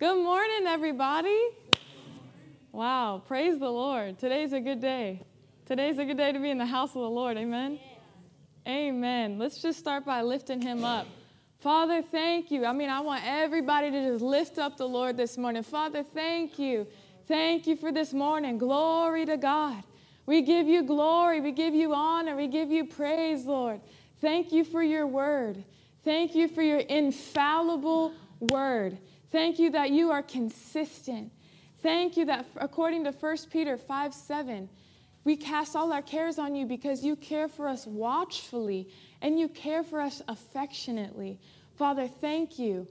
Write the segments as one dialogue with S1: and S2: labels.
S1: Good morning, everybody. Wow, praise the Lord. Today's a good day. Today's a good day to be in the house of the Lord. Amen. Amen. Let's just start by lifting him up. Father, thank you. I mean, I want everybody to just lift up the Lord this morning. Father, thank you. Thank you for this morning. Glory to God. We give you glory. We give you honor. We give you praise, Lord. Thank you for your word. Thank you for your infallible word. Thank you that you are consistent. Thank you that according to 1 Peter 5 7, we cast all our cares on you because you care for us watchfully and you care for us affectionately. Father, thank you.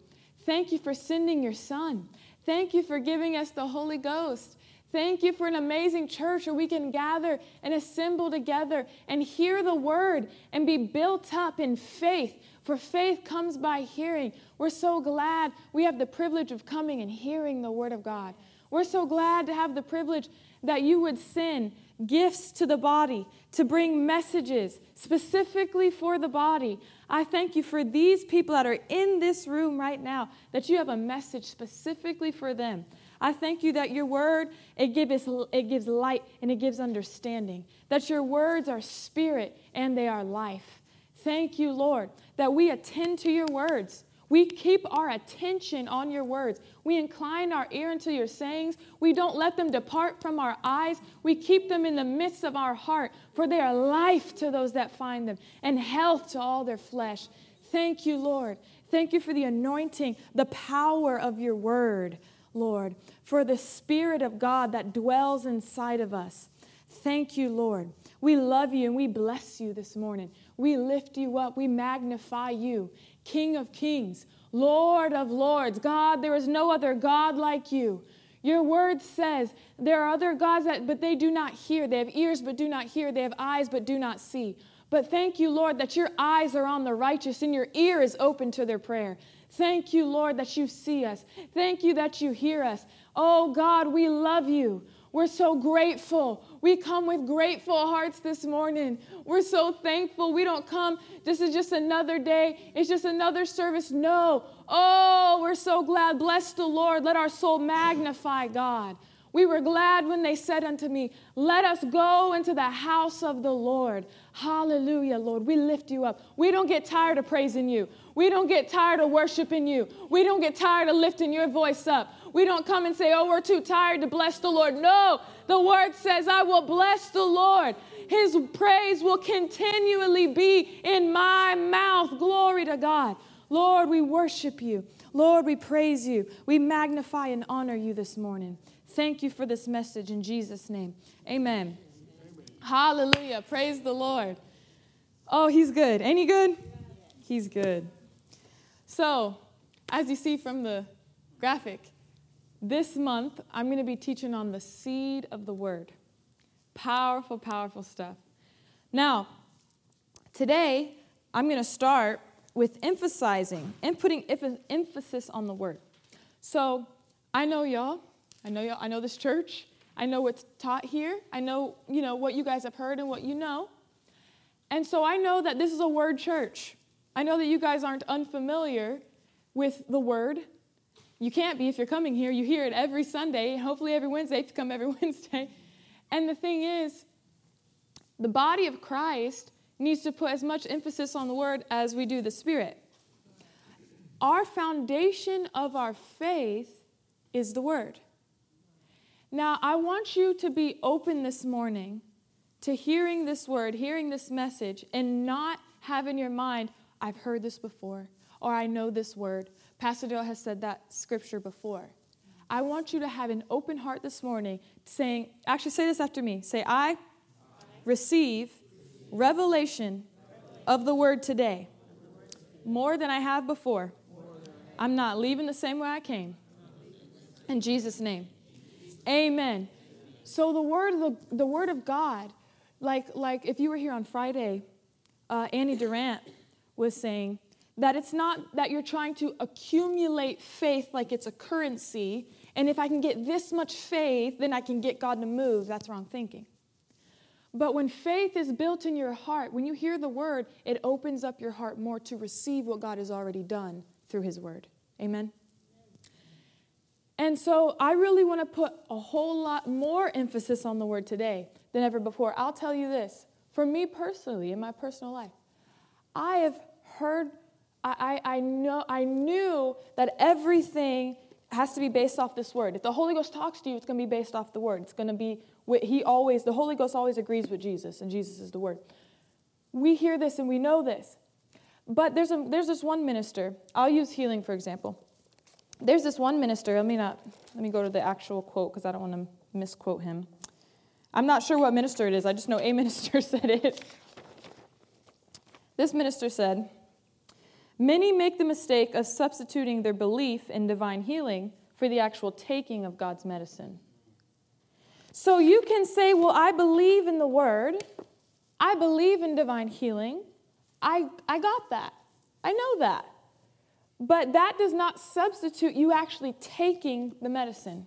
S1: Thank you for sending your son. Thank you for giving us the Holy Ghost. Thank you for an amazing church where we can gather and assemble together and hear the word and be built up in faith for faith comes by hearing. We're so glad we have the privilege of coming and hearing the Word of God. We're so glad to have the privilege that you would send gifts to the body to bring messages specifically for the body. I thank you for these people that are in this room right now, that you have a message specifically for them. I thank you that your word it gives it gives light and it gives understanding. That your words are spirit and they are life. Thank you, Lord, that we attend to your words. We keep our attention on your words. We incline our ear unto your sayings. We don't let them depart from our eyes. We keep them in the midst of our heart, for they are life to those that find them and health to all their flesh. Thank you, Lord. Thank you for the anointing, the power of your word, Lord, for the Spirit of God that dwells inside of us. Thank you, Lord. We love you and we bless you this morning. We lift you up. We magnify you, King of kings, Lord of lords. God, there is no other God like you. Your word says there are other gods that, but they do not hear. They have ears, but do not hear. They have eyes, but do not see. But thank you, Lord, that your eyes are on the righteous and your ear is open to their prayer. Thank you, Lord, that you see us. Thank you that you hear us. Oh, God, we love you. We're so grateful. We come with grateful hearts this morning. We're so thankful. We don't come, this is just another day, it's just another service. No. Oh, we're so glad. Bless the Lord. Let our soul magnify God. We were glad when they said unto me, Let us go into the house of the Lord. Hallelujah, Lord. We lift you up. We don't get tired of praising you. We don't get tired of worshiping you. We don't get tired of lifting your voice up. We don't come and say, oh, we're too tired to bless the Lord. No, the word says, I will bless the Lord. His praise will continually be in my mouth. Glory to God. Lord, we worship you. Lord, we praise you. We magnify and honor you this morning. Thank you for this message in Jesus' name. Amen. Amen. Hallelujah. Praise the Lord. Oh, he's good. Ain't he good? He's good. So, as you see from the graphic, this month, I'm going to be teaching on the seed of the word. Powerful, powerful stuff. Now, today, I'm going to start with emphasizing and putting emphasis on the word. So, I know y'all. I know y'all. I know this church. I know what's taught here. I know, you know, what you guys have heard and what you know. And so I know that this is a word church. I know that you guys aren't unfamiliar with the word, you can't be if you're coming here. You hear it every Sunday, hopefully every Wednesday if you come every Wednesday. And the thing is, the body of Christ needs to put as much emphasis on the word as we do the spirit. Our foundation of our faith is the word. Now, I want you to be open this morning to hearing this word, hearing this message, and not have in your mind, I've heard this before, or I know this word, Pastor Dale has said that scripture before. I want you to have an open heart this morning saying, actually, say this after me. Say, I receive revelation of the word today more than I have before. I'm not leaving the same way I came. In Jesus' name. Amen. So the word, the, the word of God, like, like if you were here on Friday, uh, Annie Durant was saying, that it's not that you're trying to accumulate faith like it's a currency, and if I can get this much faith, then I can get God to move. That's wrong thinking. But when faith is built in your heart, when you hear the word, it opens up your heart more to receive what God has already done through his word. Amen? And so I really want to put a whole lot more emphasis on the word today than ever before. I'll tell you this for me personally, in my personal life, I have heard, I, I, know, I knew that everything has to be based off this word. If the Holy Ghost talks to you, it's going to be based off the word. It's going to be, he always, the Holy Ghost always agrees with Jesus, and Jesus is the word. We hear this and we know this. But there's, a, there's this one minister. I'll use healing, for example. There's this one minister. Let me not, let me go to the actual quote because I don't want to misquote him. I'm not sure what minister it is. I just know a minister said it. This minister said, Many make the mistake of substituting their belief in divine healing for the actual taking of God's medicine. So you can say, Well, I believe in the word, I believe in divine healing, I, I got that, I know that. But that does not substitute you actually taking the medicine.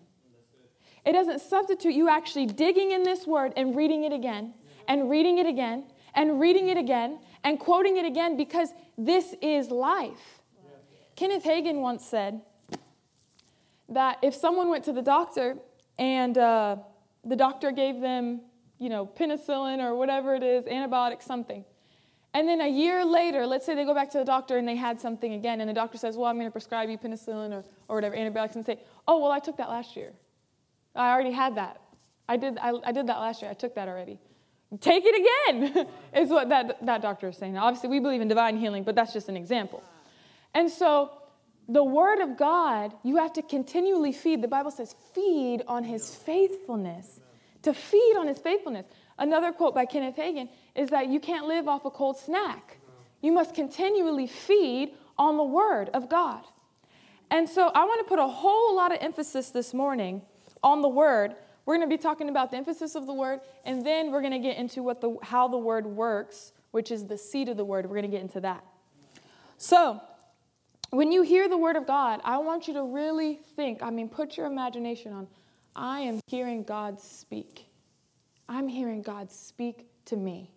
S1: It doesn't substitute you actually digging in this word and reading it again, and reading it again, and reading it again, and quoting it again because this is life. Kenneth Hagin once said that if someone went to the doctor and uh, the doctor gave them, you know, penicillin or whatever it is, antibiotic, something, and then a year later, let's say they go back to the doctor and they had something again, and the doctor says, Well, I'm going to prescribe you penicillin or, or whatever, antibiotics, and say, Oh, well, I took that last year. I already had that. I did, I, I did that last year. I took that already. Take it again, is what that, that doctor is saying. Now, obviously, we believe in divine healing, but that's just an example. And so, the word of God, you have to continually feed. The Bible says, feed on his faithfulness. To feed on his faithfulness. Another quote by Kenneth Hagin is that you can't live off a cold snack. You must continually feed on the word of God. And so I want to put a whole lot of emphasis this morning on the word we're going to be talking about the emphasis of the word, and then we're going to get into what the, how the word works, which is the seed of the word. We're going to get into that. So, when you hear the word of God, I want you to really think, I mean, put your imagination on, I am hearing God speak. I'm hearing God speak to me.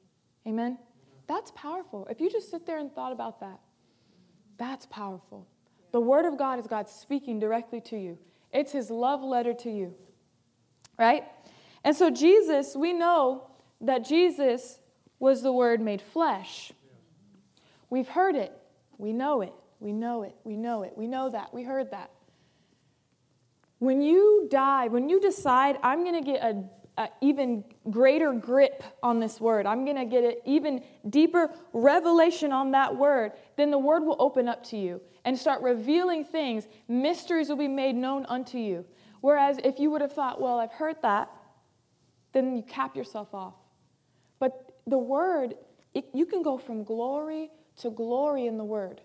S1: Amen? That's powerful. If you just sit there and thought about that, that's powerful. The Word of God is God speaking directly to you, it's His love letter to you right? And so, Jesus, we know that Jesus was the Word made flesh. We've heard it. We know it. We know it. We know it. We know that. We heard that. When you die, when you decide, I'm going to get a, even greater grip on this word, I'm going to get an even deeper revelation on that word, then the word will open up to you and start revealing things. Mysteries will be made known unto you. Whereas if you would have thought, well, I've heard that, then you cap yourself off. But the word, it, you can go from glory to glory in the word.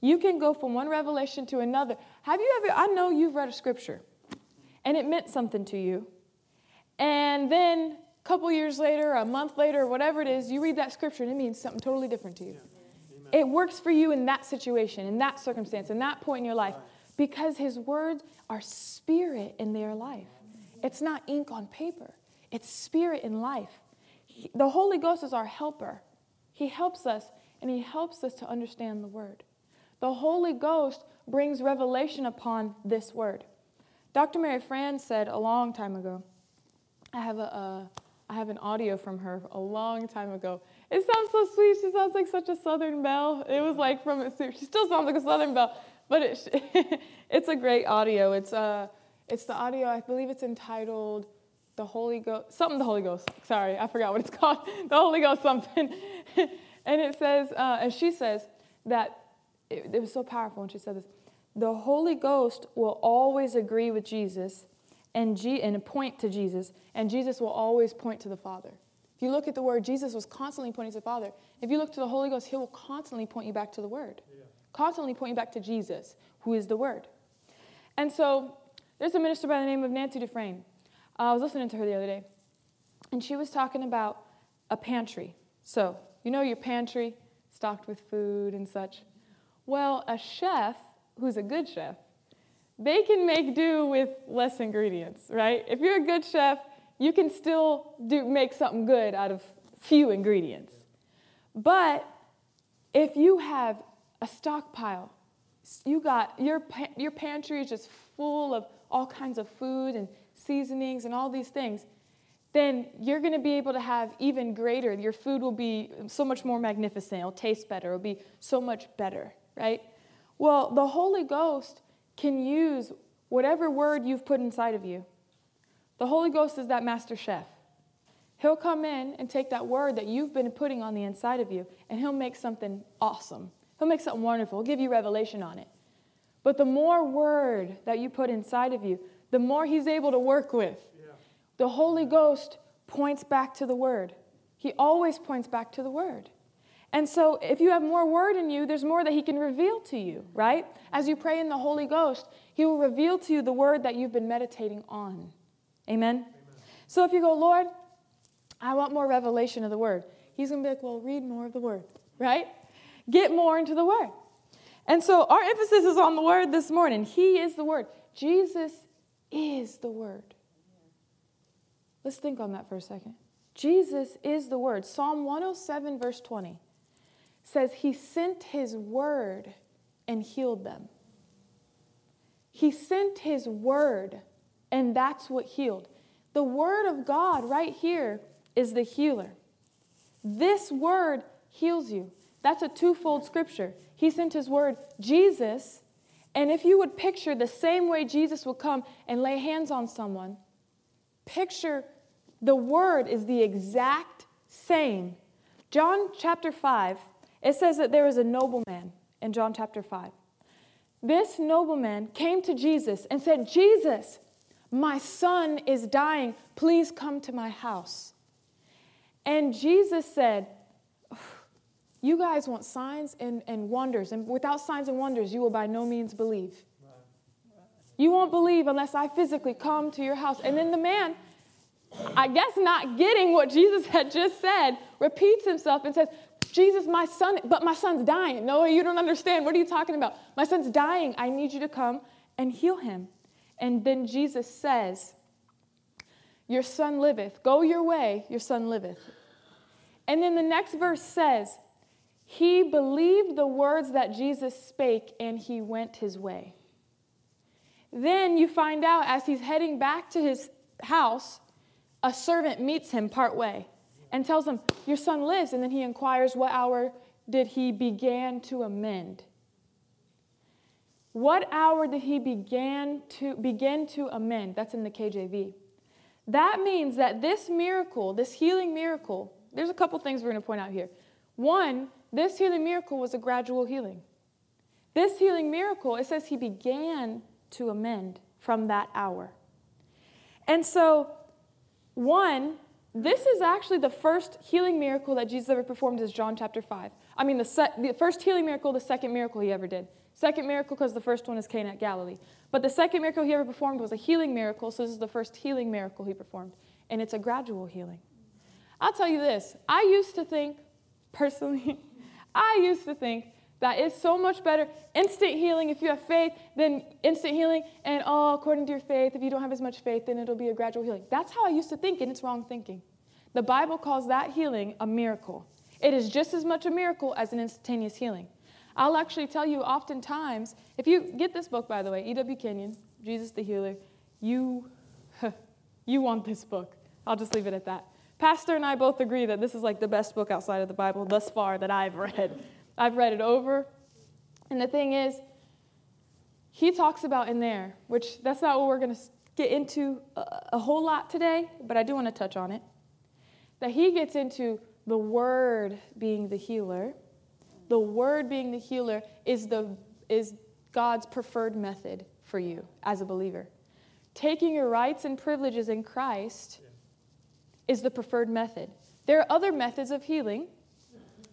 S1: You can go from one revelation to another. Have you ever, I know you've read a scripture and it meant something to you. And then a couple years later, a month later, whatever it is, you read that scripture and it means something totally different to you. It works for you in that situation, in that circumstance, in that point in your life because his words are spirit in their life. It's not ink on paper, it's spirit in life. He, the Holy Ghost is our helper. He helps us and he helps us to understand the word. The Holy Ghost brings revelation upon this word. Dr. Mary Fran said a long time ago, I have, a, I have an audio from her a long time ago. It sounds so sweet. She sounds like such a Southern belle. It was like from, she still sounds like a Southern belle but it, it's a great audio. It's, uh, it's the audio, I believe it's entitled The Holy Ghost, something the Holy Ghost. Sorry, I forgot what it's called. The Holy Ghost something. and it says, uh, and she says that it, it was so powerful when she said this. The Holy Ghost will always agree with Jesus and, G- and point to Jesus, and Jesus will always point to the Father. If you look at the word, Jesus was constantly pointing to the Father. If you look to the Holy Ghost, he will constantly point you back to the Word constantly pointing back to Jesus, who is the Word. And so there's a minister by the name of Nancy Dufresne. Uh, I was listening to her the other day, and she was talking about a pantry. So, you know your pantry, stocked with food and such. Well, a chef who's a good chef, they can make do with less ingredients, right? If you're a good chef, you can still do make something good out of few ingredients. But if you have a stockpile. You got your, your pantry is just full of all kinds of food and seasonings and all these things, then you're going to be able to have even greater. Your food will be so much more magnificent. It'll taste better. It'll be so much better, right? Well, the Holy Ghost can use whatever word you've put inside of you. The Holy Ghost is that master chef. He'll come in and take that word that you've been putting on the inside of you, and he'll make something awesome. He'll make something wonderful. He'll give you revelation on it. But the more word that you put inside of you, the more he's able to work with. Yeah. The Holy Ghost points back to the word. He always points back to the word. And so, if you have more word in you, there's more that He can reveal to you, right? As you pray in the Holy Ghost, He will reveal to you the word that you've been meditating on. Amen? Amen. So, if you go, Lord, I want more revelation of the word, He's going to be like, well, read more of the word, right? Get more into the word. And so, our emphasis is on the word this morning. He is the word, Jesus is the word. Let's think on that for a second. Jesus is the word. Psalm 107, verse 20 says, He sent His word and healed them. He sent His word, and that's what healed. The word of God right here is the healer. This word heals you. That's a twofold scripture. He sent His word, Jesus, and if you would picture the same way Jesus would come and lay hands on someone, picture the word is the exact same. John chapter 5 it says that there was a nobleman in John chapter 5. This nobleman came to Jesus and said, Jesus, my son is dying. Please come to my house. And Jesus said, You guys want signs and, and wonders, and without signs and wonders, you will by no means believe. You won't believe unless I physically come to your house. And then the man, I guess not getting what Jesus had just said, repeats himself and says, Jesus, my son, but my son's dying. No, you don't understand. What are you talking about? My son's dying. I need you to come and heal him. And then Jesus says, Your son liveth. Go your way, your son liveth. And then the next verse says, He believed the words that Jesus spake and he went his way. Then you find out as he's heading back to his house, a servant meets him partway and tells him, Your son lives. And then he inquires, What hour did he begin to amend? What hour did he begin to begin to amend? That's in the KJV. That means that this miracle, this healing miracle, there's a couple things we're going to point out here. One, this healing miracle was a gradual healing. This healing miracle, it says he began to amend from that hour. And so, one, this is actually the first healing miracle that Jesus ever performed is John chapter 5. I mean, the, se- the first healing miracle, the second miracle he ever did. Second miracle because the first one is Cana at Galilee. But the second miracle he ever performed was a healing miracle, so this is the first healing miracle he performed. And it's a gradual healing. I'll tell you this I used to think, personally, I used to think that is so much better. Instant healing if you have faith, than instant healing. And oh, according to your faith, if you don't have as much faith, then it'll be a gradual healing. That's how I used to think, and it's wrong thinking. The Bible calls that healing a miracle. It is just as much a miracle as an instantaneous healing. I'll actually tell you oftentimes, if you get this book, by the way, E.W. Kenyon, Jesus the Healer, you, you want this book. I'll just leave it at that. Pastor and I both agree that this is like the best book outside of the Bible thus far that I've read. I've read it over. And the thing is, he talks about in there, which that's not what we're going to get into a, a whole lot today, but I do want to touch on it. That he gets into the word being the healer. The word being the healer is, the, is God's preferred method for you as a believer. Taking your rights and privileges in Christ is the preferred method. There are other methods of healing.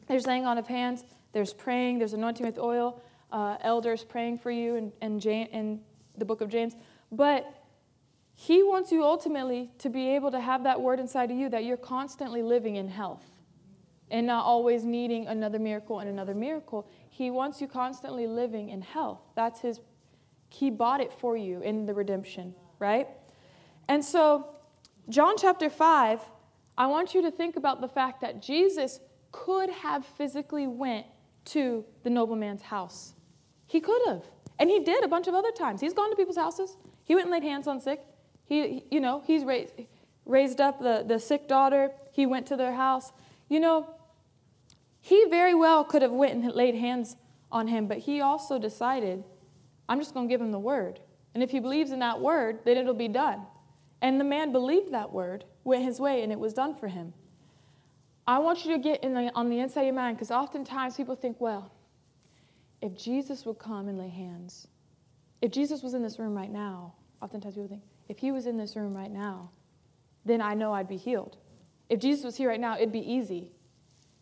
S1: There's laying on of hands, there's praying, there's anointing with oil, uh, elders praying for you in, in, in the book of James. But he wants you ultimately to be able to have that word inside of you that you're constantly living in health and not always needing another miracle and another miracle. He wants you constantly living in health. That's his, he bought it for you in the redemption, right? And so, John chapter 5, I want you to think about the fact that Jesus could have physically went to the nobleman's house. He could have. And he did a bunch of other times. He's gone to people's houses. He went and laid hands on sick. He, you know, he's raised, raised up the, the sick daughter. He went to their house. You know, he very well could have went and laid hands on him, but he also decided, I'm just going to give him the word. And if he believes in that word, then it'll be done. And the man believed that word, went his way, and it was done for him. I want you to get in the, on the inside of your mind because oftentimes people think, well, if Jesus would come and lay hands, if Jesus was in this room right now, oftentimes people think, if he was in this room right now, then I know I'd be healed. If Jesus was here right now, it'd be easy.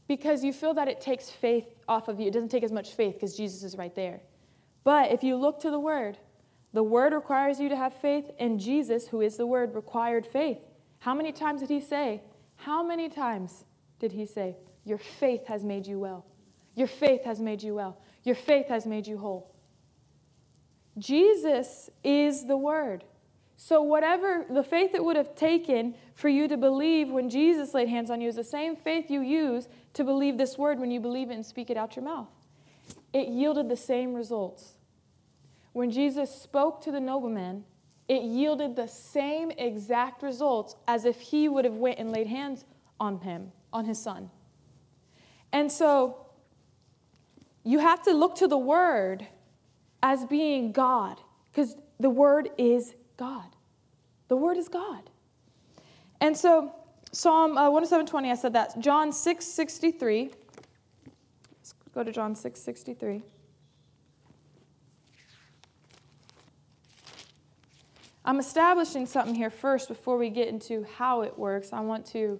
S1: Because you feel that it takes faith off of you. It doesn't take as much faith because Jesus is right there. But if you look to the Word, the Word requires you to have faith, and Jesus, who is the Word, required faith. How many times did he say? How many times did he say, Your faith has made you well? Your faith has made you well. Your faith has made you whole. Jesus is the Word. So, whatever the faith it would have taken for you to believe when Jesus laid hands on you is the same faith you use to believe this word when you believe it and speak it out your mouth. It yielded the same results. When Jesus spoke to the nobleman, it yielded the same exact results as if he would have went and laid hands on him, on his son. And so you have to look to the word as being God because the word is God. The word is God. And so Psalm uh, 107:20 I said that. John 6:63 Let's go to John 6:63. I'm establishing something here first before we get into how it works. I want to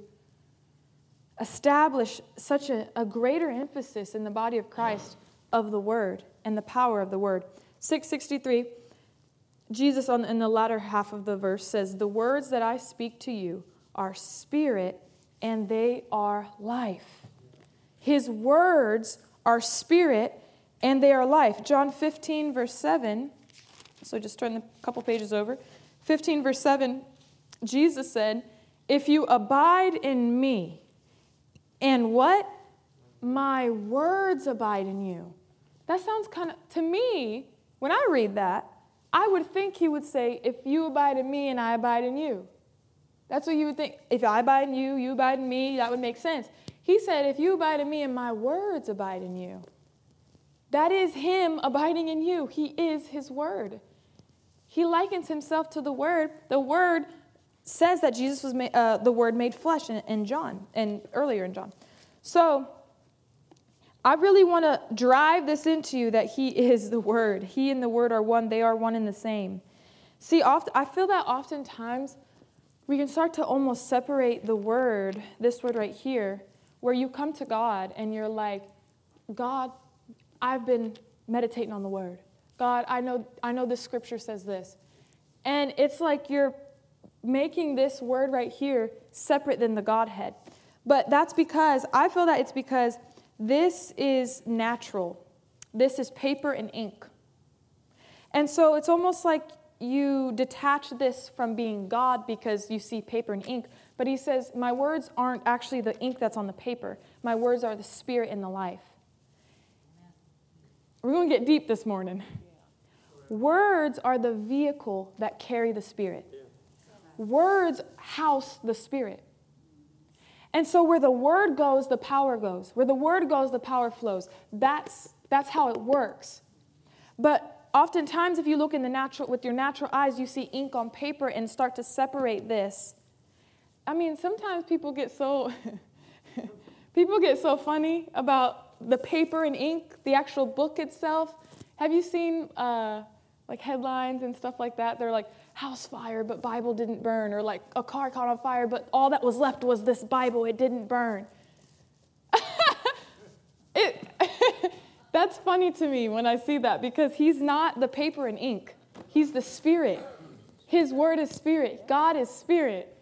S1: establish such a, a greater emphasis in the body of Christ of the Word and the power of the Word. 663, Jesus on, in the latter half of the verse says, The words that I speak to you are spirit and they are life. His words are spirit and they are life. John 15, verse 7 so just turn a couple pages over. 15, verse 7, Jesus said, If you abide in me, and what? My words abide in you. That sounds kind of, to me, when I read that, I would think he would say, If you abide in me and I abide in you. That's what you would think. If I abide in you, you abide in me, that would make sense. He said, If you abide in me and my words abide in you. That is him abiding in you. He is his word. He likens himself to the Word. The Word says that Jesus was made, uh, the Word made flesh in, in John and earlier in John. So I really want to drive this into you that He is the Word. He and the Word are one. They are one and the same. See, I feel that oftentimes we can start to almost separate the Word, this word right here, where you come to God and you're like, God, I've been meditating on the Word. God, I know, I know this scripture says this. And it's like you're making this word right here separate than the Godhead. But that's because, I feel that it's because this is natural. This is paper and ink. And so it's almost like you detach this from being God because you see paper and ink. But he says, My words aren't actually the ink that's on the paper, my words are the spirit and the life. We're going to get deep this morning. Words are the vehicle that carry the Spirit. Words house the Spirit. And so where the word goes, the power goes. Where the word goes, the power flows. That's, that's how it works. But oftentimes, if you look in the natural, with your natural eyes, you see ink on paper and start to separate this. I mean, sometimes people get so people get so funny about the paper and ink, the actual book itself. Have you seen uh, like headlines and stuff like that. They're like, house fire, but Bible didn't burn, or like a car caught on fire, but all that was left was this Bible, it didn't burn. it, that's funny to me when I see that because he's not the paper and ink, he's the spirit. His word is spirit, God is spirit.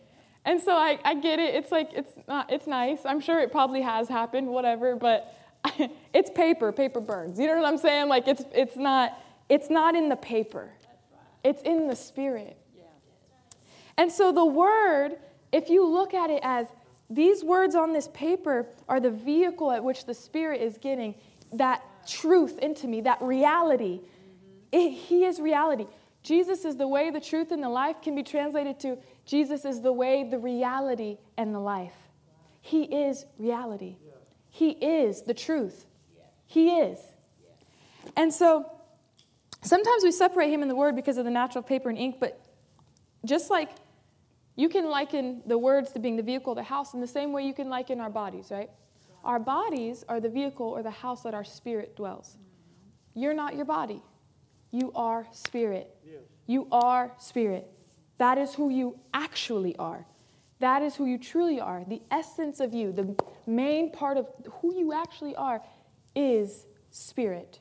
S1: And so I, I get it. It's like, it's, not, it's nice. I'm sure it probably has happened, whatever, but it's paper. Paper burns. You know what I'm saying? Like, it's, it's not it's not in the paper, it's in the spirit. And so the word, if you look at it as these words on this paper are the vehicle at which the spirit is getting that truth into me, that reality. It, he is reality. Jesus is the way, the truth, and the life can be translated to Jesus is the way, the reality, and the life. He is reality. He is the truth. He is. And so sometimes we separate him in the word because of the natural paper and ink, but just like you can liken the words to being the vehicle, the house, in the same way you can liken our bodies, right? Our bodies are the vehicle or the house that our spirit dwells. You're not your body. You are spirit. You are spirit. That is who you actually are. That is who you truly are. The essence of you, the main part of who you actually are, is spirit.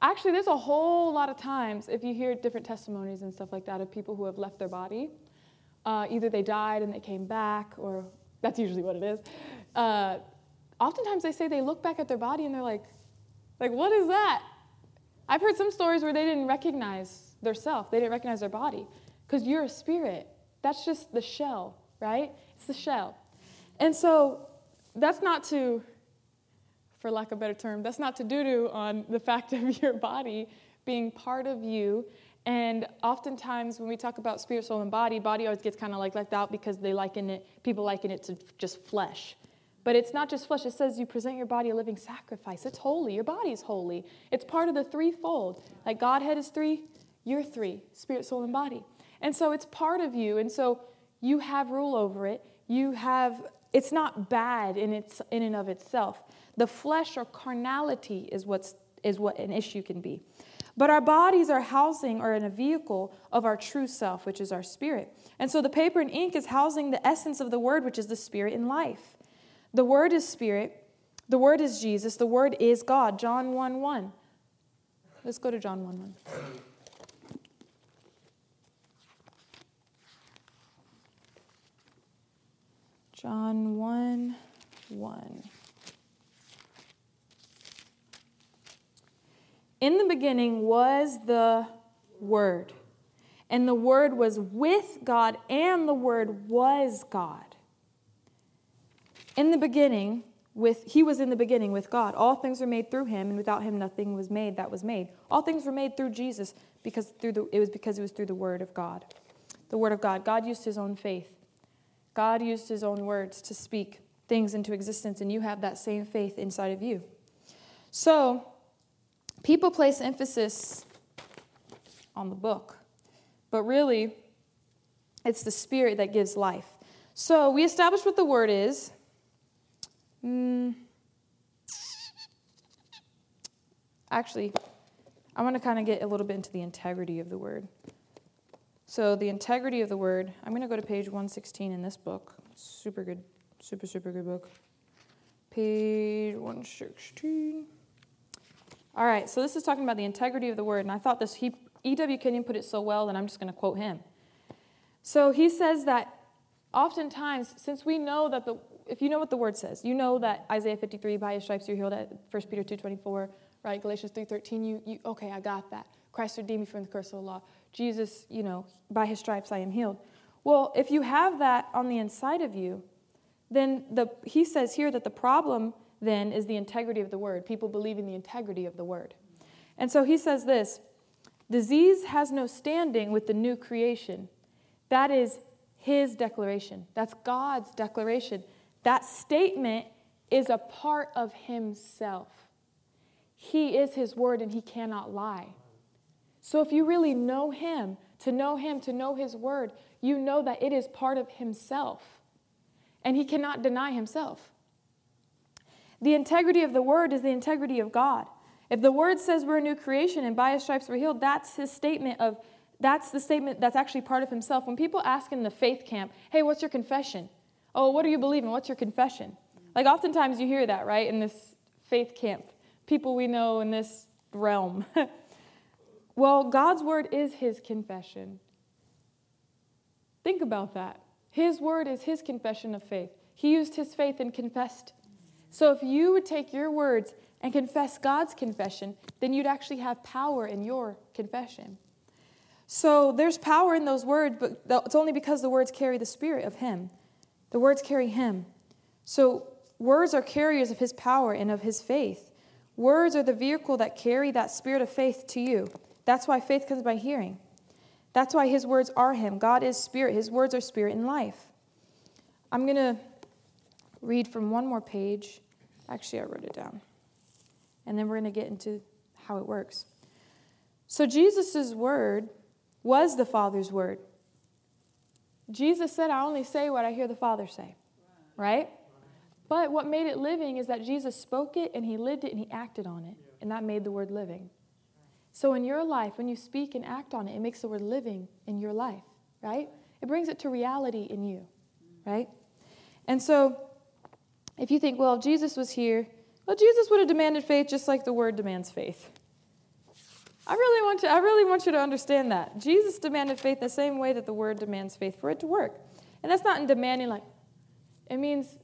S1: Actually, there's a whole lot of times, if you hear different testimonies and stuff like that, of people who have left their body. Uh, either they died and they came back, or that's usually what it is. Uh, oftentimes they say they look back at their body and they're like, like, what is that? I've heard some stories where they didn't recognize their self, they didn't recognize their body, because you're a spirit. That's just the shell, right? It's the shell. And so that's not to for lack of a better term, that's not to doo doo on the fact of your body being part of you. And oftentimes, when we talk about spirit, soul, and body, body always gets kind of like left out because they liken it, people liken it to just flesh. But it's not just flesh. It says you present your body a living sacrifice. It's holy. Your body is holy. It's part of the threefold. Like Godhead is three, you're three spirit, soul, and body. And so it's part of you. And so you have rule over it. You have, it's not bad in, its, in and of itself. The flesh or carnality is, what's, is what an issue can be. But our bodies are housing or in a vehicle of our true self, which is our spirit. And so the paper and ink is housing the essence of the word, which is the spirit in life. The word is spirit. The word is Jesus. The word is God. John 1 1. Let's go to John 1 1. John 1 1. In the beginning was the Word, and the Word was with God, and the Word was God. In the beginning, with he was in the beginning with God. All things were made through him, and without him nothing was made that was made. All things were made through Jesus because through the, it was because it was through the word of God. The word of God. God used his own faith. God used his own words to speak things into existence, and you have that same faith inside of you. So, People place emphasis on the book, but really, it's the Spirit that gives life. So we established what the Word is. Mm. Actually, I want to kind of get a little bit into the integrity of the Word. So, the integrity of the Word, I'm going to go to page 116 in this book. Super good, super, super good book. Page 116. All right, so this is talking about the integrity of the word, and I thought this, E.W. Kenyon put it so well that I'm just going to quote him. So he says that oftentimes, since we know that the, if you know what the word says, you know that Isaiah 53, by his stripes you're healed, at 1 Peter 2.24, right, Galatians 3.13, you, you, okay, I got that. Christ redeemed me from the curse of the law. Jesus, you know, by his stripes I am healed. Well, if you have that on the inside of you, then the, he says here that the problem then is the integrity of the word, people believing the integrity of the word. And so he says this disease has no standing with the new creation. That is his declaration. That's God's declaration. That statement is a part of himself. He is his word and he cannot lie. So if you really know him, to know him, to know his word, you know that it is part of himself. And he cannot deny himself. The integrity of the word is the integrity of God. If the word says we're a new creation and by his stripes we're healed, that's his statement of that's the statement that's actually part of himself. When people ask in the faith camp, hey, what's your confession? Oh, what do you believe in? What's your confession? Like oftentimes you hear that, right, in this faith camp. People we know in this realm. well, God's word is his confession. Think about that. His word is his confession of faith. He used his faith and confessed so if you would take your words and confess God's confession, then you'd actually have power in your confession. So there's power in those words, but it's only because the words carry the spirit of Him. The words carry Him. So words are carriers of His power and of His faith. Words are the vehicle that carry that spirit of faith to you. That's why faith comes by hearing. That's why his words are him. God is spirit. His words are spirit and life. I'm going to read from one more page. Actually, I wrote it down. And then we're going to get into how it works. So, Jesus' word was the Father's word. Jesus said, I only say what I hear the Father say. Right? But what made it living is that Jesus spoke it and he lived it and he acted on it. And that made the word living. So in your life, when you speak and act on it, it makes the word living in your life, right? It brings it to reality in you, right? And so if you think, well, if Jesus was here, well, Jesus would have demanded faith just like the word demands faith. I really want you, I really want you to understand that. Jesus demanded faith the same way that the word demands faith for it to work. And that's not in demanding like it means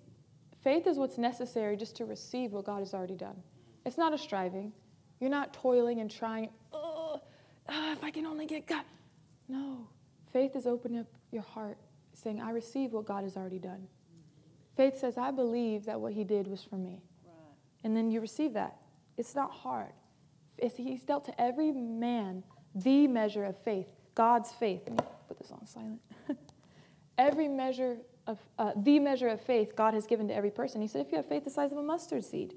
S1: faith is what's necessary just to receive what God has already done. It's not a striving. You're not toiling and trying, oh, oh if I can only get God. No. Faith is opening up your heart, saying, I receive what God has already done. Faith says, I believe that what He did was for me. Right. And then you receive that. It's not hard. It's, he's dealt to every man the measure of faith, God's faith. Let me put this on silent. every measure of uh, the measure of faith God has given to every person. He said, if you have faith the size of a mustard seed,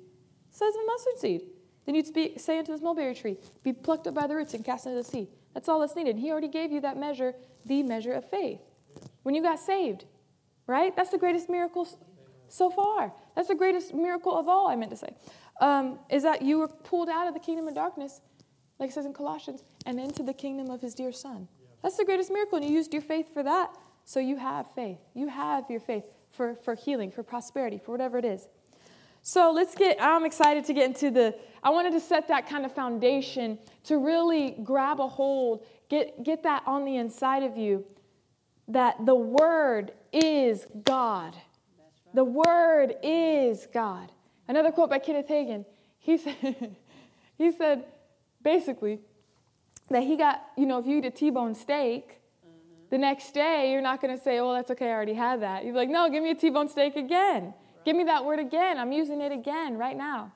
S1: size of a mustard seed, then you'd speak, say unto this mulberry tree, be plucked up by the roots and cast into the sea. That's all that's needed. He already gave you that measure, the measure of faith. When you got saved, right? That's the greatest miracle so far. That's the greatest miracle of all, I meant to say, um, is that you were pulled out of the kingdom of darkness, like it says in Colossians, and into the kingdom of his dear son. That's the greatest miracle, and you used your faith for that. So you have faith. You have your faith for, for healing, for prosperity, for whatever it is. So let's get, I'm excited to get into the, I wanted to set that kind of foundation to really grab a hold, get, get that on the inside of you, that the Word is God. The Word is God. Another quote by Kenneth Hagin. He said, he said basically that he got, you know, if you eat a T-bone steak, the next day you're not going to say, oh, that's okay, I already had that. You're like, no, give me a T-bone steak again. Right. Give me that word again. I'm using it again right now.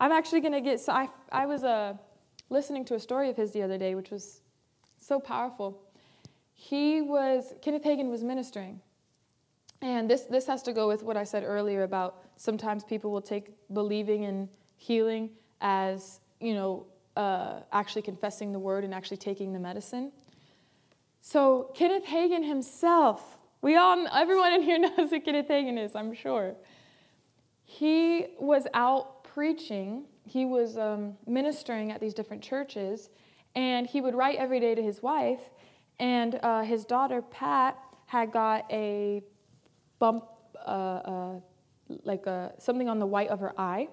S1: I'm actually going to get, so I, I was uh, listening to a story of his the other day, which was so powerful. He was, Kenneth Hagin was ministering. And this, this has to go with what I said earlier about sometimes people will take believing in healing as, you know, uh, actually confessing the word and actually taking the medicine. So Kenneth Hagin himself, we all, everyone in here knows who Kenneth Hagin is, I'm sure. He was out preaching. He was um, ministering at these different churches, and he would write every day to his wife. And uh, his daughter Pat had got a bump, uh, uh, like a, something on the white of her eye.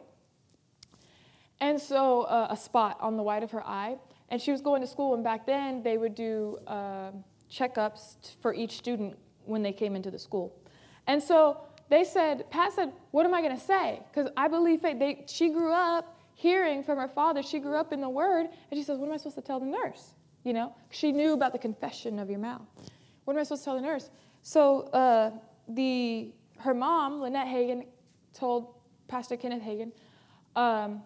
S1: And so uh, a spot on the white of her eye. And she was going to school, and back then they would do uh, checkups for each student when they came into the school. And so they said, Pat said, What am I going to say? Because I believe faith. They, she grew up hearing from her father, she grew up in the word, and she says, What am I supposed to tell the nurse? You know, she knew about the confession of your mouth. What am I supposed to tell the nurse? So uh, the her mom, Lynette Hagin, told Pastor Kenneth Hagin um,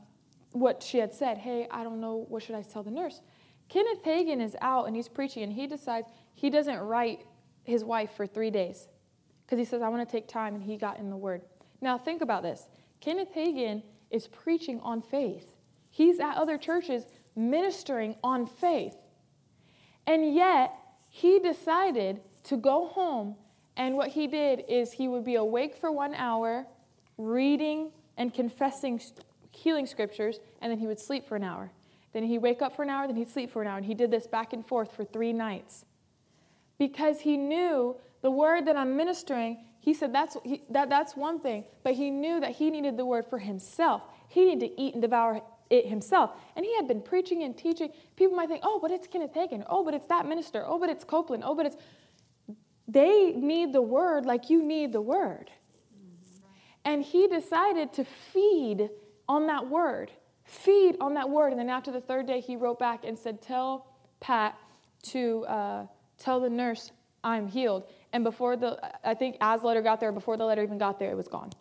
S1: what she had said. Hey, I don't know what should I tell the nurse. Kenneth Hagin is out and he's preaching, and he decides he doesn't write his wife for three days because he says, I want to take time, and he got in the Word. Now, think about this Kenneth Hagin is preaching on faith, he's at other churches ministering on faith. And yet, he decided to go home and what he did is he would be awake for one hour, reading and confessing healing scriptures, and then he would sleep for an hour. Then he'd wake up for an hour, then he'd sleep for an hour. And he did this back and forth for three nights. Because he knew the word that I'm ministering, he said that's, he, that, that's one thing, but he knew that he needed the word for himself. He needed to eat and devour it himself. And he had been preaching and teaching. People might think, oh, but it's Kenneth Hagin. Oh, but it's that minister. Oh, but it's Copeland. Oh, but it's. They need the word like you need the word. And he decided to feed on that word. Feed on that word. And then after the third day, he wrote back and said, Tell Pat to uh, tell the nurse I'm healed. And before the, I think as the letter got there, before the letter even got there, it was gone.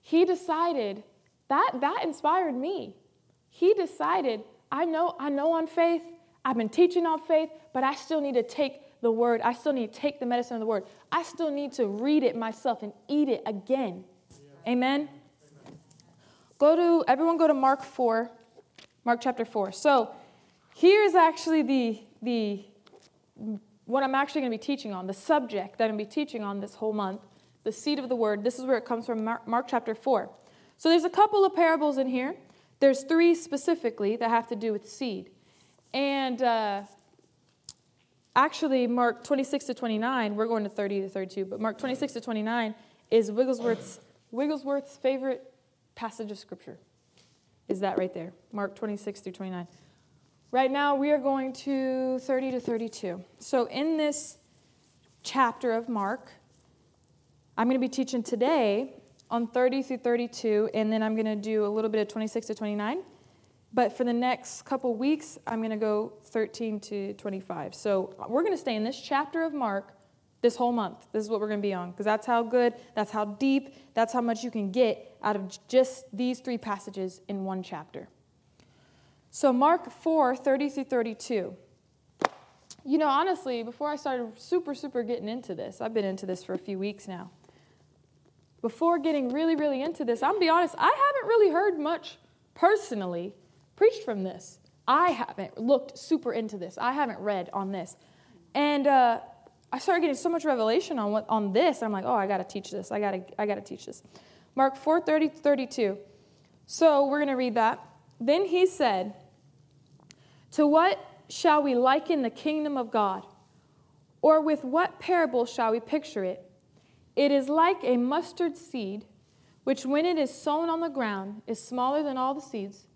S1: He decided that that inspired me. He decided, I know, I know on faith, I've been teaching on faith, but I still need to take the word. I still need to take the medicine of the word. I still need to read it myself and eat it again. Yeah. Amen? Amen? Go to, everyone go to Mark 4, Mark chapter 4. So here's actually the, the, what I'm actually going to be teaching on, the subject that I'm going to be teaching on this whole month, the seed of the word. This is where it comes from, Mark, Mark chapter 4. So there's a couple of parables in here. There's three specifically that have to do with seed. And uh, actually, Mark 26 to 29, we're going to 30 to 32, but Mark 26 to 29 is Wigglesworth's, Wigglesworth's favorite passage of Scripture. Is that right there? Mark 26 through 29. Right now, we are going to 30 to 32. So, in this chapter of Mark, I'm going to be teaching today on 30 through 32, and then I'm going to do a little bit of 26 to 29. But for the next couple weeks, I'm going to go 13 to 25. So uh, we're going to stay in this chapter of Mark this whole month. This is what we're going to be on because that's how good, that's how deep, that's how much you can get out of just these three passages in one chapter. So, Mark 4 30 through 32. You know, honestly, before I started super, super getting into this, I've been into this for a few weeks now. Before getting really, really into this, I'm going to be honest, I haven't really heard much personally preached from this. I haven't looked super into this. I haven't read on this. And uh, I started getting so much revelation on what on this. I'm like, oh, I got to teach this. I got to I got to teach this. Mark 4 30 32. So we're going to read that. Then he said, To what shall we liken the kingdom of God? Or with what parable shall we picture it? It is like a mustard seed, which when it is sown on the ground is smaller than all the seeds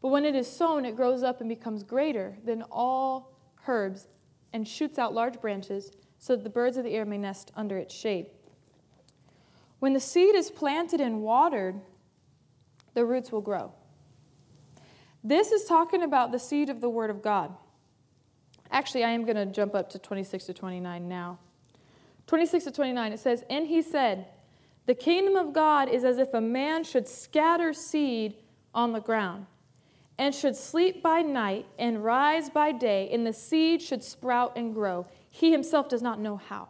S1: but when it is sown, it grows up and becomes greater than all herbs and shoots out large branches so that the birds of the air may nest under its shade. When the seed is planted and watered, the roots will grow. This is talking about the seed of the Word of God. Actually, I am going to jump up to 26 to 29 now. 26 to 29, it says, And he said, The kingdom of God is as if a man should scatter seed on the ground and should sleep by night and rise by day, and the seed should sprout and grow. He himself does not know how.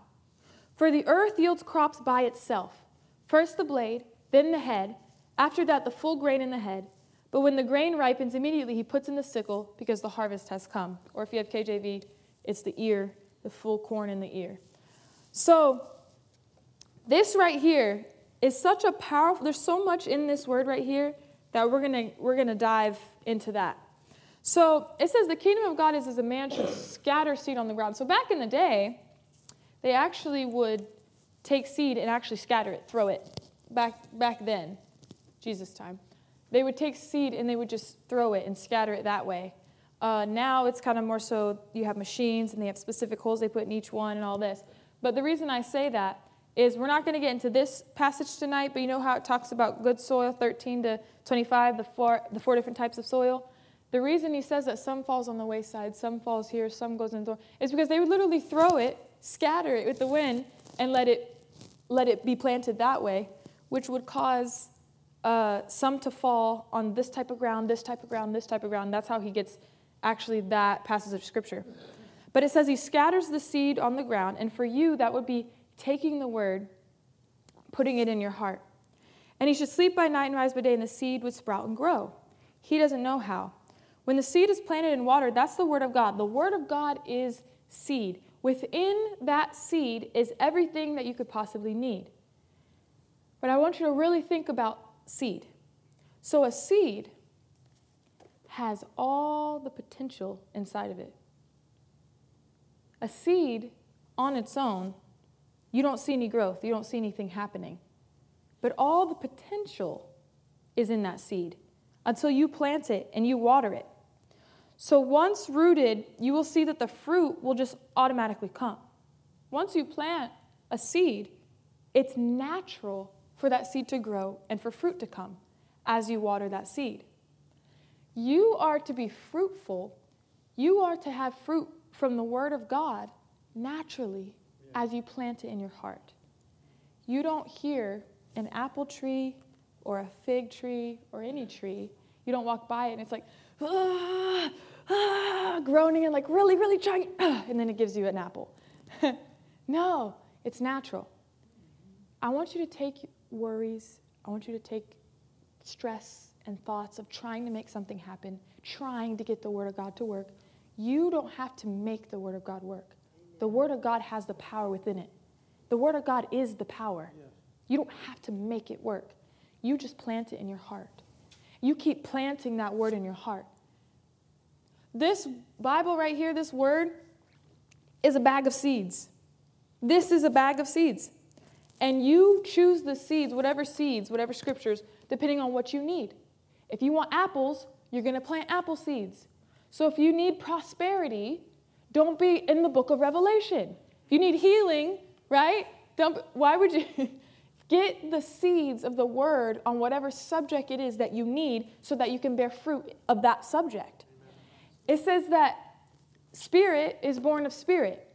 S1: For the earth yields crops by itself first the blade, then the head, after that, the full grain in the head. But when the grain ripens, immediately he puts in the sickle because the harvest has come. Or if you have KJV, it's the ear, the full corn in the ear. So, this right here is such a powerful, there's so much in this word right here that we're going to we're going to dive into that. So it says the kingdom of God is as a man should scatter seed on the ground. So back in the day, they actually would take seed and actually scatter it, throw it. Back back then, Jesus' time, they would take seed and they would just throw it and scatter it that way. Uh, now it's kind of more so you have machines and they have specific holes they put in each one and all this. But the reason I say that is we're not going to get into this passage tonight, but you know how it talks about good soil, 13 to 25, the four, the four different types of soil? The reason he says that some falls on the wayside, some falls here, some goes in the door, is because they would literally throw it, scatter it with the wind, and let it, let it be planted that way, which would cause uh, some to fall on this type of ground, this type of ground, this type of ground. That's how he gets actually that passage of scripture. But it says he scatters the seed on the ground, and for you, that would be taking the word, putting it in your heart. And he should sleep by night and rise by day, and the seed would sprout and grow. He doesn't know how. When the seed is planted and watered, that's the word of God. The word of God is seed. Within that seed is everything that you could possibly need. But I want you to really think about seed. So, a seed has all the potential inside of it. A seed on its own you don't see any growth, you don't see anything happening. But all the potential is in that seed until you plant it and you water it. So once rooted, you will see that the fruit will just automatically come. Once you plant a seed, it's natural for that seed to grow and for fruit to come as you water that seed. You are to be fruitful. You are to have fruit from the Word of God naturally as you plant it in your heart. You don't hear an apple tree or a fig tree or any tree. You don't walk by it and it's like, ah, ah, groaning and like really, really trying, ah, and then it gives you an apple. no, it's natural. I want you to take worries, I want you to take stress and thoughts of trying to make something happen, trying to get the Word of God to work. You don't have to make the Word of God work. The Word of God has the power within it. The Word of God is the power. You don't have to make it work. You just plant it in your heart. You keep planting that word in your heart. This Bible right here, this word, is a bag of seeds. This is a bag of seeds. And you choose the seeds, whatever seeds, whatever scriptures, depending on what you need. If you want apples, you're going to plant apple seeds. So if you need prosperity, don't be in the book of Revelation. If you need healing, right? Don't, why would you? Get the seeds of the word on whatever subject it is that you need so that you can bear fruit of that subject. It says that spirit is born of spirit,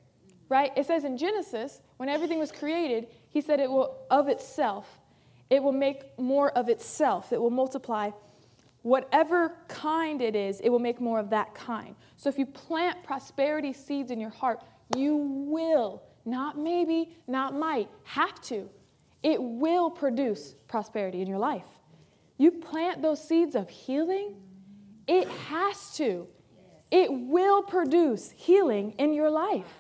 S1: right? It says in Genesis, when everything was created, he said it will of itself, it will make more of itself, it will multiply. Whatever kind it is, it will make more of that kind. So if you plant prosperity seeds in your heart, you will, not maybe, not might, have to it will produce prosperity in your life. You plant those seeds of healing, it has to. It will produce healing in your life.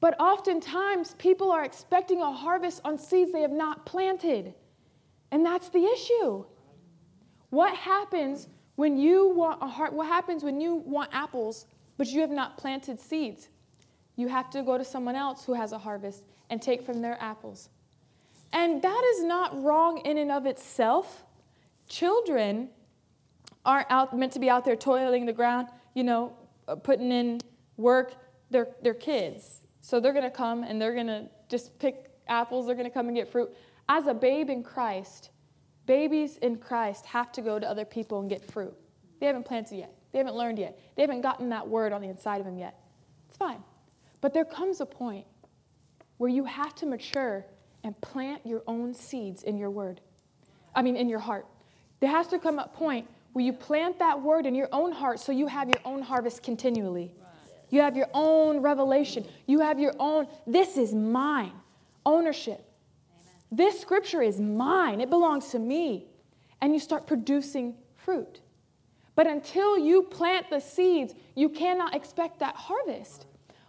S1: But oftentimes, people are expecting a harvest on seeds they have not planted. And that's the issue. What happens when you want a heart? What happens when you want apples, but you have not planted seeds? You have to go to someone else who has a harvest and take from their apples. And that is not wrong in and of itself. Children aren't out, meant to be out there toiling the ground, you know, uh, putting in work. They're, they're kids. So they're going to come and they're going to just pick apples. They're going to come and get fruit. As a babe in Christ, babies in Christ have to go to other people and get fruit. They haven't planted yet. They haven't learned yet. They haven't gotten that word on the inside of them yet. It's fine. But there comes a point where you have to mature and plant your own seeds in your word. I mean, in your heart. There has to come a point where you plant that word in your own heart so you have your own harvest continually. You have your own revelation. You have your own, this is mine, ownership. This scripture is mine, it belongs to me. And you start producing fruit. But until you plant the seeds, you cannot expect that harvest.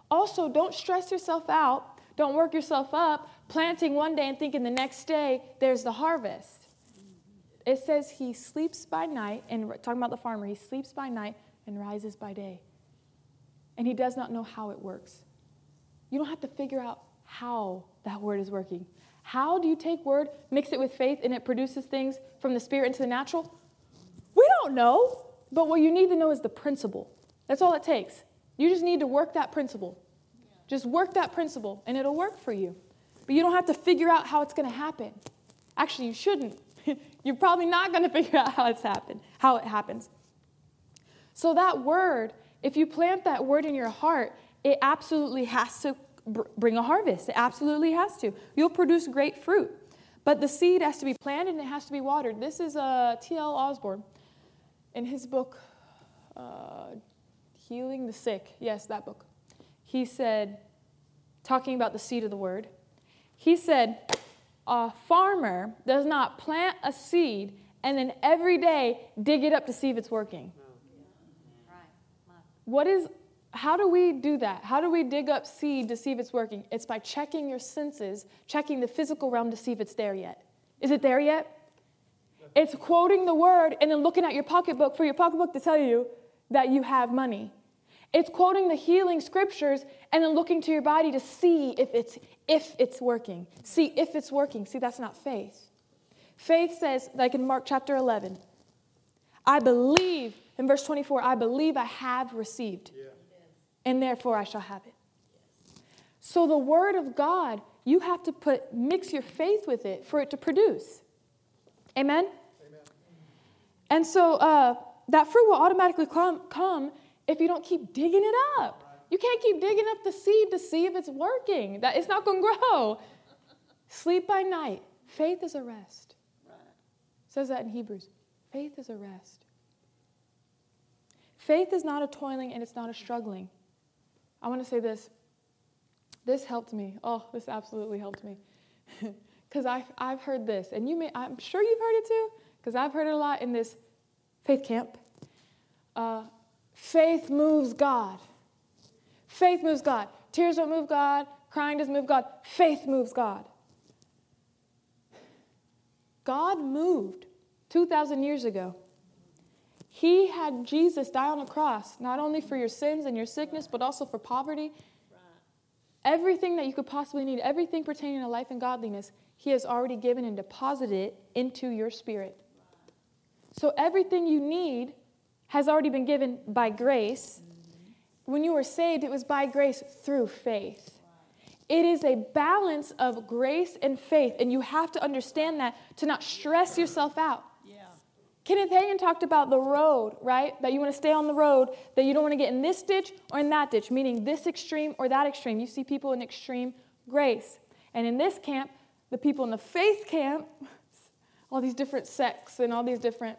S1: Also, don't stress yourself out, don't work yourself up planting one day and thinking the next day there's the harvest. It says he sleeps by night, and talking about the farmer, he sleeps by night and rises by day. And he does not know how it works. You don't have to figure out how that word is working. How do you take word, mix it with faith, and it produces things from the spirit into the natural? We don't know. But what you need to know is the principle. That's all it takes. You just need to work that principle. Just work that principle, and it'll work for you. But you don't have to figure out how it's going to happen. Actually, you shouldn't. You're probably not going to figure out how it's happened, how it happens. So that word, if you plant that word in your heart, it absolutely has to bring a harvest. It absolutely has to. You'll produce great fruit. But the seed has to be planted and it has to be watered. This is uh, T.L. Osborn in his book, uh, Healing the Sick. Yes, that book. He said, talking about the seed of the word, he said, A farmer does not plant a seed and then every day dig it up to see if it's working. What is, how do we do that? How do we dig up seed to see if it's working? It's by checking your senses, checking the physical realm to see if it's there yet. Is it there yet? It's quoting the word and then looking at your pocketbook for your pocketbook to tell you that you have money. It's quoting the healing scriptures and then looking to your body to see if it's if it's working. See if it's working. See, that's not faith. Faith says, like in Mark chapter 11, I believe, in verse 24, I believe I have received, yeah. And therefore I shall have it. So the word of God, you have to put mix your faith with it for it to produce. Amen? Amen. And so uh, that fruit will automatically come, come if you don't keep digging it up. You can't keep digging up the seed to see if it's working. That it's not going to grow. Sleep by night. Faith is a rest. Right. Says that in Hebrews. Faith is a rest. Faith is not a toiling and it's not a struggling. I want to say this. This helped me. Oh, this absolutely helped me. Because I've, I've heard this, and you may, I'm sure you've heard it too, because I've heard it a lot in this faith camp. Uh, faith moves God. Faith moves God. Tears don't move God. Crying doesn't move God. Faith moves God. God moved 2,000 years ago. He had Jesus die on the cross, not only for your sins and your sickness, but also for poverty. Everything that you could possibly need, everything pertaining to life and godliness, He has already given and deposited it into your spirit. So everything you need has already been given by grace. When you were saved, it was by grace through faith. It is a balance of grace and faith, and you have to understand that to not stress yourself out. Kenneth Hagin talked about the road, right? That you want to stay on the road, that you don't want to get in this ditch or in that ditch, meaning this extreme or that extreme. You see people in extreme grace. And in this camp, the people in the faith camp, all these different sects and all these different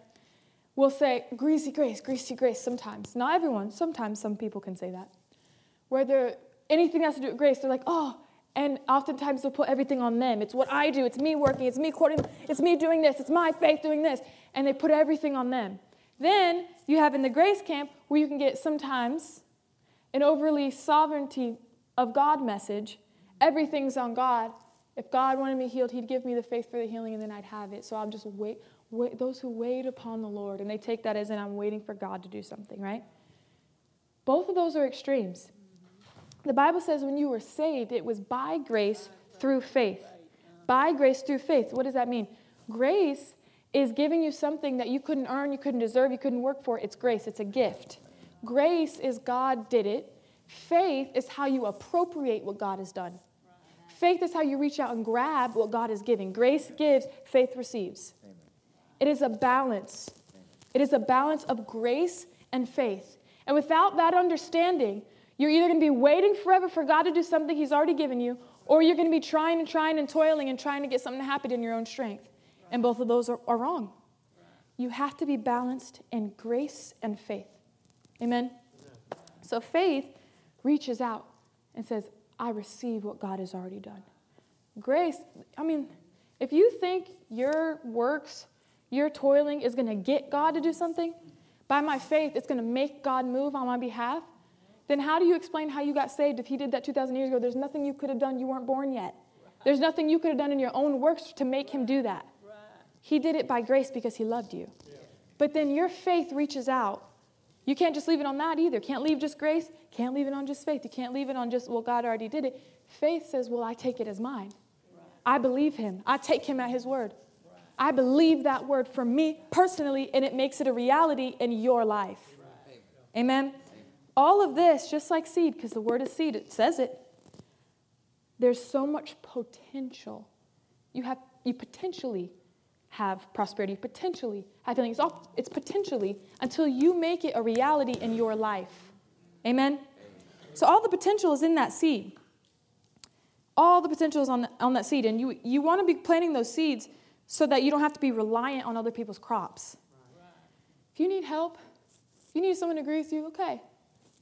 S1: will say greasy grace, greasy grace sometimes. Not everyone, sometimes some people can say that. Where they're anything that has to do with grace, they're like, oh, and oftentimes they'll put everything on them. It's what I do, it's me working, it's me quoting, it's me doing this, it's my faith doing this. And they put everything on them. Then you have in the grace camp where you can get sometimes an overly sovereignty of God message. Everything's on God. If God wanted me healed, He'd give me the faith for the healing and then I'd have it. So I'm just wait, wait, those who wait upon the Lord, and they take that as in I'm waiting for God to do something, right? Both of those are extremes. The Bible says when you were saved, it was by grace through faith. By grace through faith. What does that mean? Grace is giving you something that you couldn't earn, you couldn't deserve, you couldn't work for. It's grace, it's a gift. Grace is God did it. Faith is how you appropriate what God has done. Faith is how you reach out and grab what God is giving. Grace gives, faith receives. It is a balance. It is a balance of grace and faith. And without that understanding, you're either going to be waiting forever for God to do something He's already given you, or you're going to be trying and trying and toiling and trying to get something to happen in your own strength. And both of those are, are wrong. You have to be balanced in grace and faith. Amen? So faith reaches out and says, I receive what God has already done. Grace, I mean, if you think your works your toiling is going to get God to do something, by my faith, it's going to make God move on my behalf, then how do you explain how you got saved if He did that 2,000 years ago? There's nothing you could have done. You weren't born yet. There's nothing you could have done in your own works to make Him do that. He did it by grace because He loved you. But then your faith reaches out. You can't just leave it on that either. Can't leave just grace. Can't leave it on just faith. You can't leave it on just, well, God already did it. Faith says, well, I take it as mine. I believe Him. I take Him at His word. I believe that word for me personally, and it makes it a reality in your life. Amen. All of this, just like seed, because the word is seed, it says it. There's so much potential. You have you potentially have prosperity, potentially have healing. It's, all, it's potentially until you make it a reality in your life. Amen? So all the potential is in that seed. All the potential is on, on that seed. And you, you want to be planting those seeds so that you don't have to be reliant on other people's crops. If you need help, if you need someone to agree with you, okay.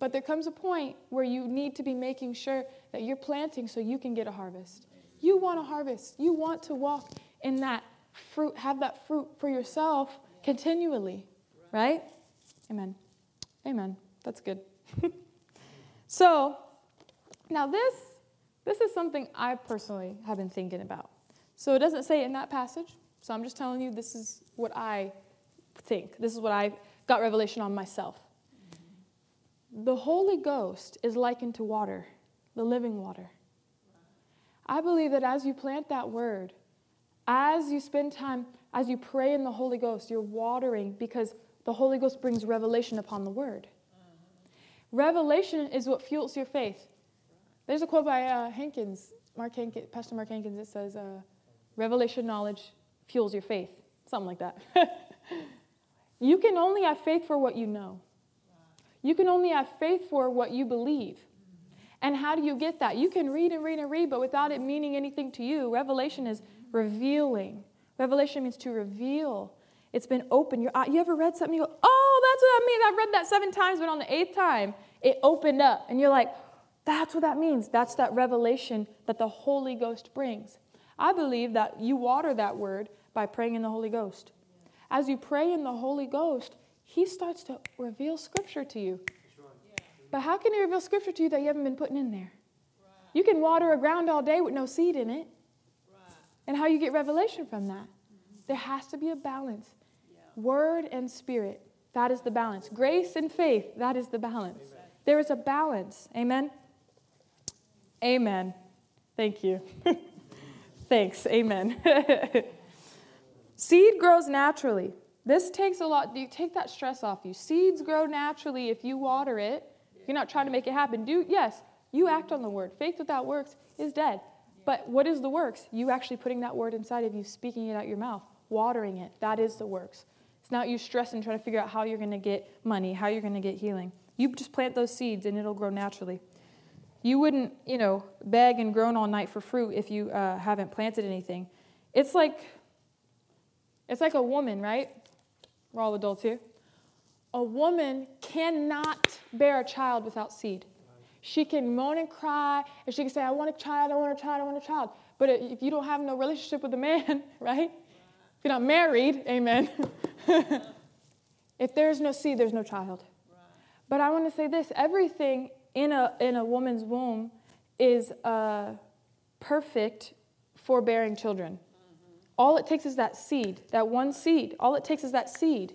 S1: But there comes a point where you need to be making sure that you're planting so you can get a harvest. You want a harvest. You want to walk in that fruit, have that fruit for yourself continually, right? Amen. Amen. That's good. so, now this this is something I personally have been thinking about. So it doesn't say in that passage. So I'm just telling you this is what I think. This is what I got revelation on myself. The Holy Ghost is likened to water, the living water. I believe that as you plant that word, as you spend time, as you pray in the Holy Ghost, you're watering because the Holy Ghost brings revelation upon the word. Revelation is what fuels your faith. There's a quote by uh, Hankins, Mark Hankins, Pastor Mark Hankins, that says, uh, Revelation knowledge fuels your faith. Something like that. you can only have faith for what you know. You can only have faith for what you believe. And how do you get that? You can read and read and read, but without it meaning anything to you. Revelation is revealing. Revelation means to reveal. It's been open. Your eye, you ever read something? You go, oh, that's what that means. I've read that seven times, but on the eighth time, it opened up. And you're like, that's what that means. That's that revelation that the Holy Ghost brings. I believe that you water that word by praying in the Holy Ghost. As you pray in the Holy Ghost, He starts to reveal Scripture to you. But how can He reveal Scripture to you that you haven't been putting in there? You can water a ground all day with no seed in it. And how you get revelation from that? There has to be a balance. Word and spirit, that is the balance. Grace and faith, that is the balance. There is a balance. Amen. Amen. Thank you. Thanks. Amen. Seed grows naturally. This takes a lot. You take that stress off you. Seeds grow naturally if you water it. You're not trying to make it happen. Do yes, you act on the word. Faith without works is dead. But what is the works? You actually putting that word inside of you, speaking it out your mouth, watering it. That is the works. It's not you stressing trying to figure out how you're going to get money, how you're going to get healing. You just plant those seeds and it'll grow naturally. You wouldn't, you know, beg and groan all night for fruit if you uh, haven't planted anything. It's like, it's like a woman, right? We're all adults here. A woman cannot bear a child without seed. She can moan and cry, and she can say, I want a child, I want a child, I want a child. But if you don't have no relationship with a man, right? If you're not married, amen. if there's no seed, there's no child. But I want to say this everything in a, in a woman's womb is uh, perfect for bearing children. All it takes is that seed, that one seed. All it takes is that seed.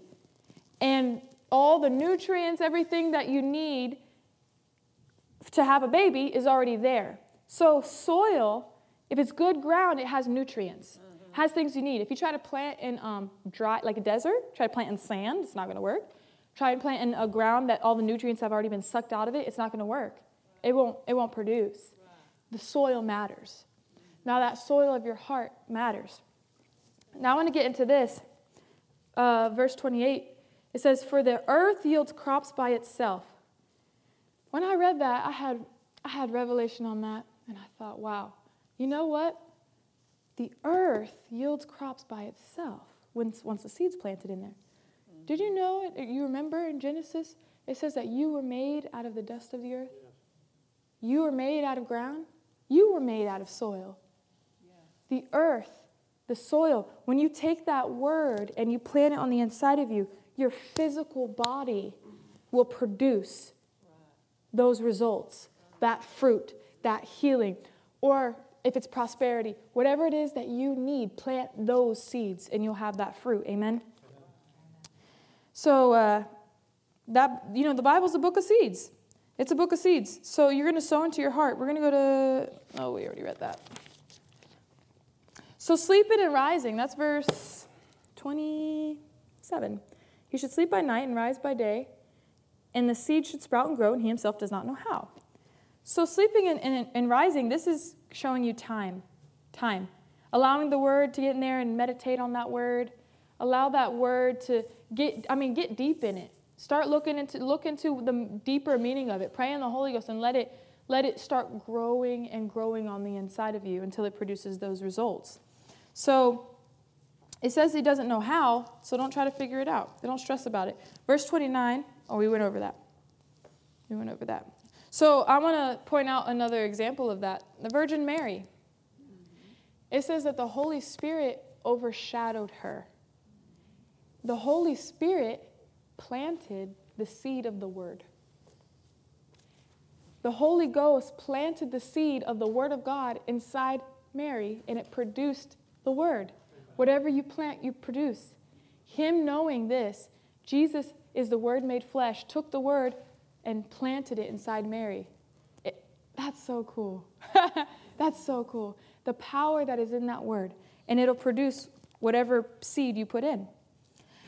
S1: And all the nutrients, everything that you need to have a baby is already there. So, soil, if it's good ground, it has nutrients, mm-hmm. has things you need. If you try to plant in um, dry, like a desert, try to plant in sand, it's not going to work. Try to plant in a ground that all the nutrients have already been sucked out of it, it's not going to work. It won't, it won't produce. The soil matters. Now, that soil of your heart matters. Now, I want to get into this. Uh, verse 28, it says, For the earth yields crops by itself. When I read that, I had, I had revelation on that, and I thought, wow, you know what? The earth yields crops by itself once, once the seed's planted in there. Did you know it? You remember in Genesis, it says that you were made out of the dust of the earth? You were made out of ground? You were made out of soil. The earth, the soil, when you take that word and you plant it on the inside of you, your physical body will produce those results, that fruit, that healing, or if it's prosperity, whatever it is that you need, plant those seeds and you'll have that fruit. Amen. So uh, that you know, the Bible's a book of seeds. It's a book of seeds. So you're going to sow into your heart. We're going to go to. Oh, we already read that. So sleeping and rising. That's verse 27. He should sleep by night and rise by day and the seed should sprout and grow, and he himself does not know how. So, sleeping and, and, and, rising, this is showing you time. Time. Allowing the word to get in there and meditate on that word. Allow that word to get, I mean, get deep in it. Start looking into, look into the deeper meaning of it. Pray in the Holy Ghost and let it, let it start growing and growing on the inside of you until it produces those results. So, it says he doesn't know how, so don't try to figure it out. They Don't stress about it. Verse 29 Oh, we went over that. We went over that. So I want to point out another example of that the Virgin Mary. It says that the Holy Spirit overshadowed her. The Holy Spirit planted the seed of the Word. The Holy Ghost planted the seed of the Word of God inside Mary, and it produced the Word. Whatever you plant, you produce. Him knowing this, Jesus is the Word made flesh, took the Word and planted it inside Mary. It, that's so cool. that's so cool. The power that is in that Word, and it'll produce whatever seed you put in.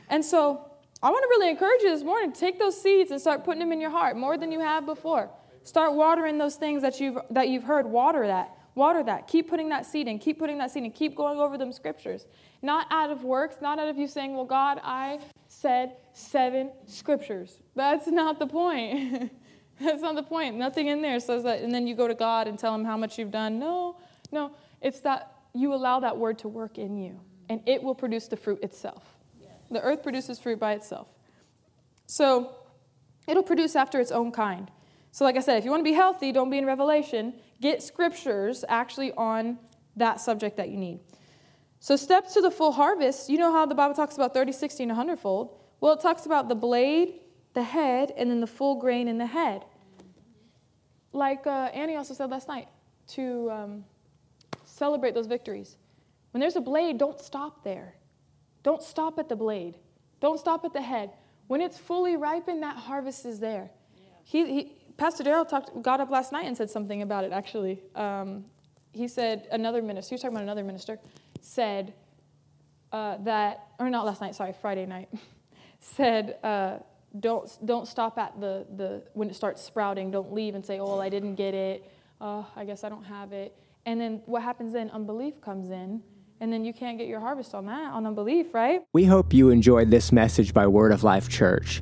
S1: And so I want to really encourage you this morning take those seeds and start putting them in your heart more than you have before. Start watering those things that you've, that you've heard. Water that. Water that. Keep putting that seed in. Keep putting that seed in. Keep going over them scriptures. Not out of works, not out of you saying, Well, God, I said seven scriptures. That's not the point. That's not the point. Nothing in there says that, and then you go to God and tell him how much you've done. No, no. It's that you allow that word to work in you, and it will produce the fruit itself. The earth produces fruit by itself. So it'll produce after its own kind. So, like I said, if you want to be healthy, don't be in Revelation. Get scriptures actually on that subject that you need. So, steps to the full harvest, you know how the Bible talks about 30, 60, and 100 fold? Well, it talks about the blade, the head, and then the full grain in the head. Like uh, Annie also said last night, to um, celebrate those victories. When there's a blade, don't stop there. Don't stop at the blade. Don't stop at the head. When it's fully ripened, that harvest is there. Yeah. He, he, Pastor Darrell talked, got up last night and said something about it, actually. Um, he said, another minister, he was talking about another minister, said uh, that, or not last night, sorry, Friday night, said, uh, don't, don't stop at the, the, when it starts sprouting, don't leave and say, oh, well, I didn't get it, oh, I guess I don't have it. And then what happens then? Unbelief comes in, and then you can't get your harvest on that, on unbelief, right?
S2: We hope you enjoyed this message by Word of Life Church.